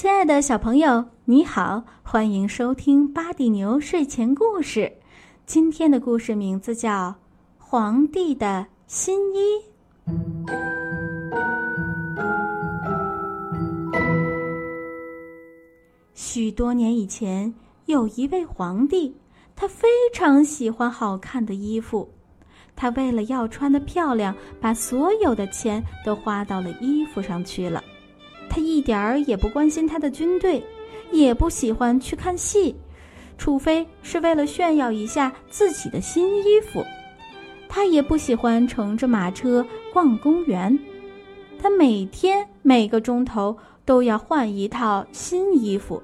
亲爱的小朋友，你好，欢迎收听巴蒂牛睡前故事。今天的故事名字叫《皇帝的新衣》。许多年以前，有一位皇帝，他非常喜欢好看的衣服。他为了要穿的漂亮，把所有的钱都花到了衣服上去了。一点儿也不关心他的军队，也不喜欢去看戏，除非是为了炫耀一下自己的新衣服。他也不喜欢乘着马车逛公园，他每天每个钟头都要换一套新衣服。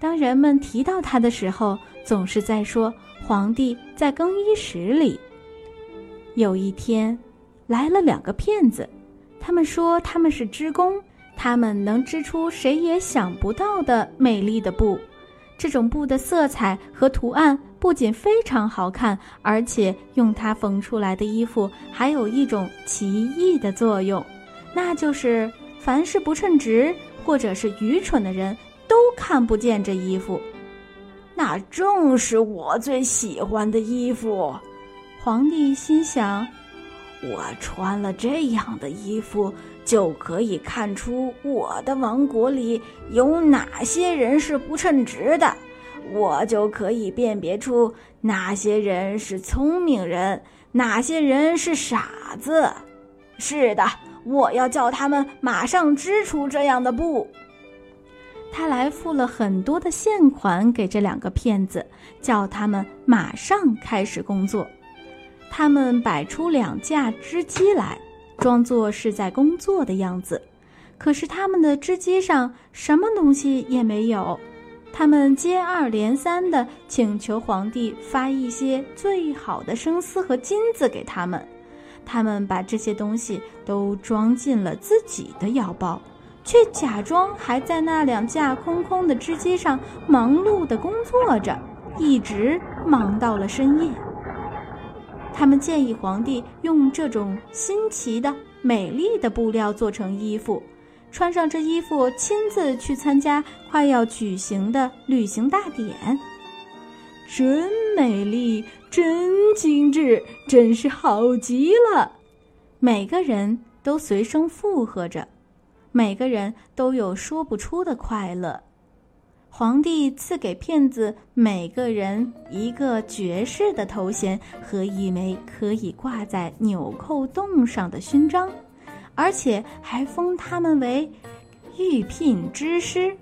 当人们提到他的时候，总是在说皇帝在更衣室里。有一天，来了两个骗子，他们说他们是织工。他们能织出谁也想不到的美丽的布，这种布的色彩和图案不仅非常好看，而且用它缝出来的衣服还有一种奇异的作用，那就是凡是不称职或者是愚蠢的人都看不见这衣服。那正是我最喜欢的衣服，皇帝心想。我穿了这样的衣服，就可以看出我的王国里有哪些人是不称职的，我就可以辨别出哪些人是聪明人，哪些人是傻子。是的，我要叫他们马上织出这样的布。他来付了很多的现款给这两个骗子，叫他们马上开始工作。他们摆出两架织机来，装作是在工作的样子，可是他们的织机上什么东西也没有。他们接二连三地请求皇帝发一些最好的生丝和金子给他们，他们把这些东西都装进了自己的腰包，却假装还在那两架空空的织机上忙碌地工作着，一直忙到了深夜。他们建议皇帝用这种新奇的、美丽的布料做成衣服，穿上这衣服亲自去参加快要举行的旅行大典。真美丽，真精致，真是好极了！每个人都随声附和着，每个人都有说不出的快乐。皇帝赐给骗子每个人一个爵士的头衔和一枚可以挂在纽扣洞上的勋章，而且还封他们为御聘之师。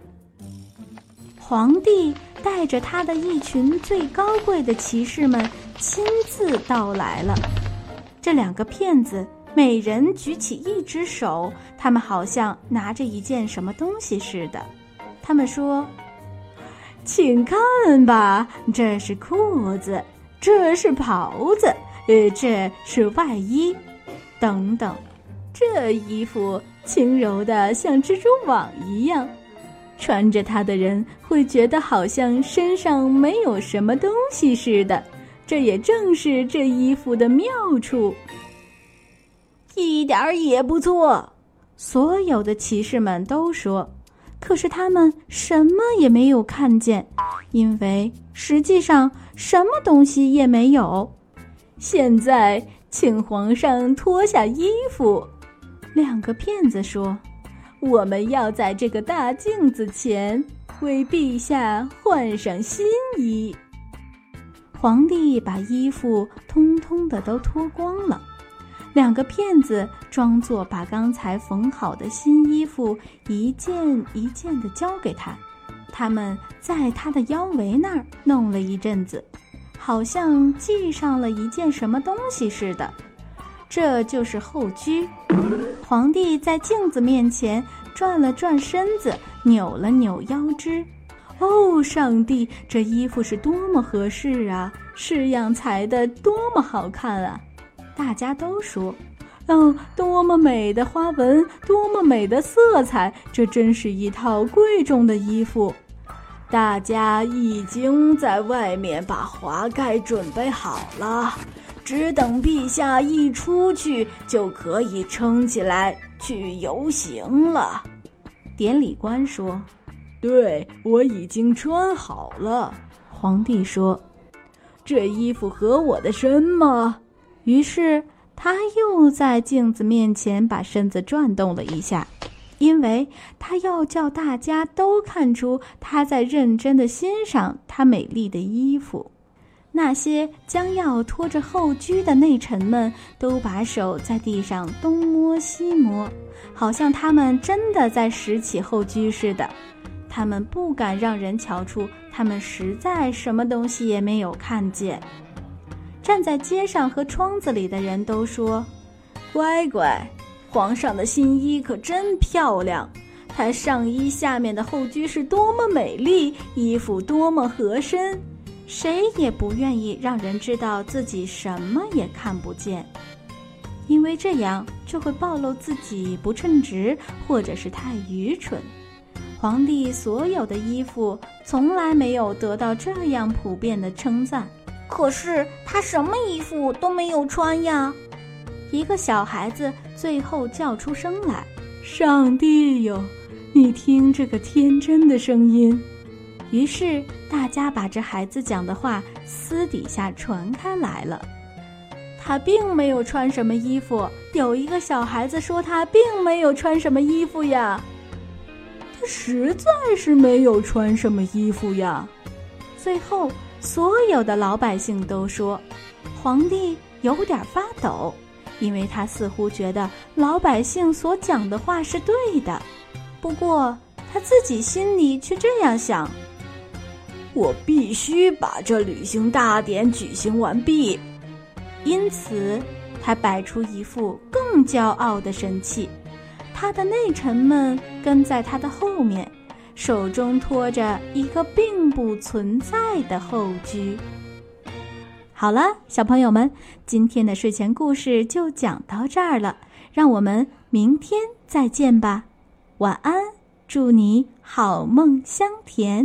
皇帝带着他的一群最高贵的骑士们亲自到来了。这两个骗子每人举起一只手，他们好像拿着一件什么东西似的。他们说。请看吧，这是裤子，这是袍子，呃，这是外衣，等等。这衣服轻柔的像蜘蛛网一样，穿着它的人会觉得好像身上没有什么东西似的。这也正是这衣服的妙处。一点儿也不错，所有的骑士们都说。可是他们什么也没有看见，因为实际上什么东西也没有。现在，请皇上脱下衣服。两个骗子说：“我们要在这个大镜子前为陛下换上新衣。”皇帝把衣服通通的都脱光了。两个骗子装作把刚才缝好的新衣服一件一件的交给他，他们在他的腰围那儿弄了一阵子，好像系上了一件什么东西似的。这就是后裾。皇帝在镜子面前转了转身子，扭了扭腰肢。哦，上帝，这衣服是多么合适啊！式样裁的多么好看啊！大家都说：“哦，多么美的花纹，多么美的色彩！这真是一套贵重的衣服。”大家已经在外面把华盖准备好了，只等陛下一出去，就可以撑起来去游行了。典礼官说：“对我已经穿好了。”皇帝说：“这衣服合我的身吗？”于是他又在镜子面前把身子转动了一下，因为他要叫大家都看出他在认真的欣赏他美丽的衣服。那些将要拖着后裾的内臣们都把手在地上东摸西摸，好像他们真的在拾起后裾似的。他们不敢让人瞧出，他们实在什么东西也没有看见。站在街上和窗子里的人都说：“乖乖，皇上的新衣可真漂亮！他上衣下面的后裾是多么美丽，衣服多么合身。”谁也不愿意让人知道自己什么也看不见，因为这样就会暴露自己不称职或者是太愚蠢。皇帝所有的衣服从来没有得到这样普遍的称赞。可是他什么衣服都没有穿呀！一个小孩子最后叫出声来：“上帝哟，你听这个天真的声音！”于是，大家把这孩子讲的话私底下传开来了。他并没有穿什么衣服。有一个小孩子说：“他并没有穿什么衣服呀。”他实在是没有穿什么衣服呀。最后，所有的老百姓都说，皇帝有点发抖，因为他似乎觉得老百姓所讲的话是对的。不过，他自己心里却这样想。我必须把这旅行大典举行完毕，因此他摆出一副更骄傲的神气。他的内臣们跟在他的后面，手中托着一个并不存在的后居。好了，小朋友们，今天的睡前故事就讲到这儿了，让我们明天再见吧。晚安，祝你好梦香甜。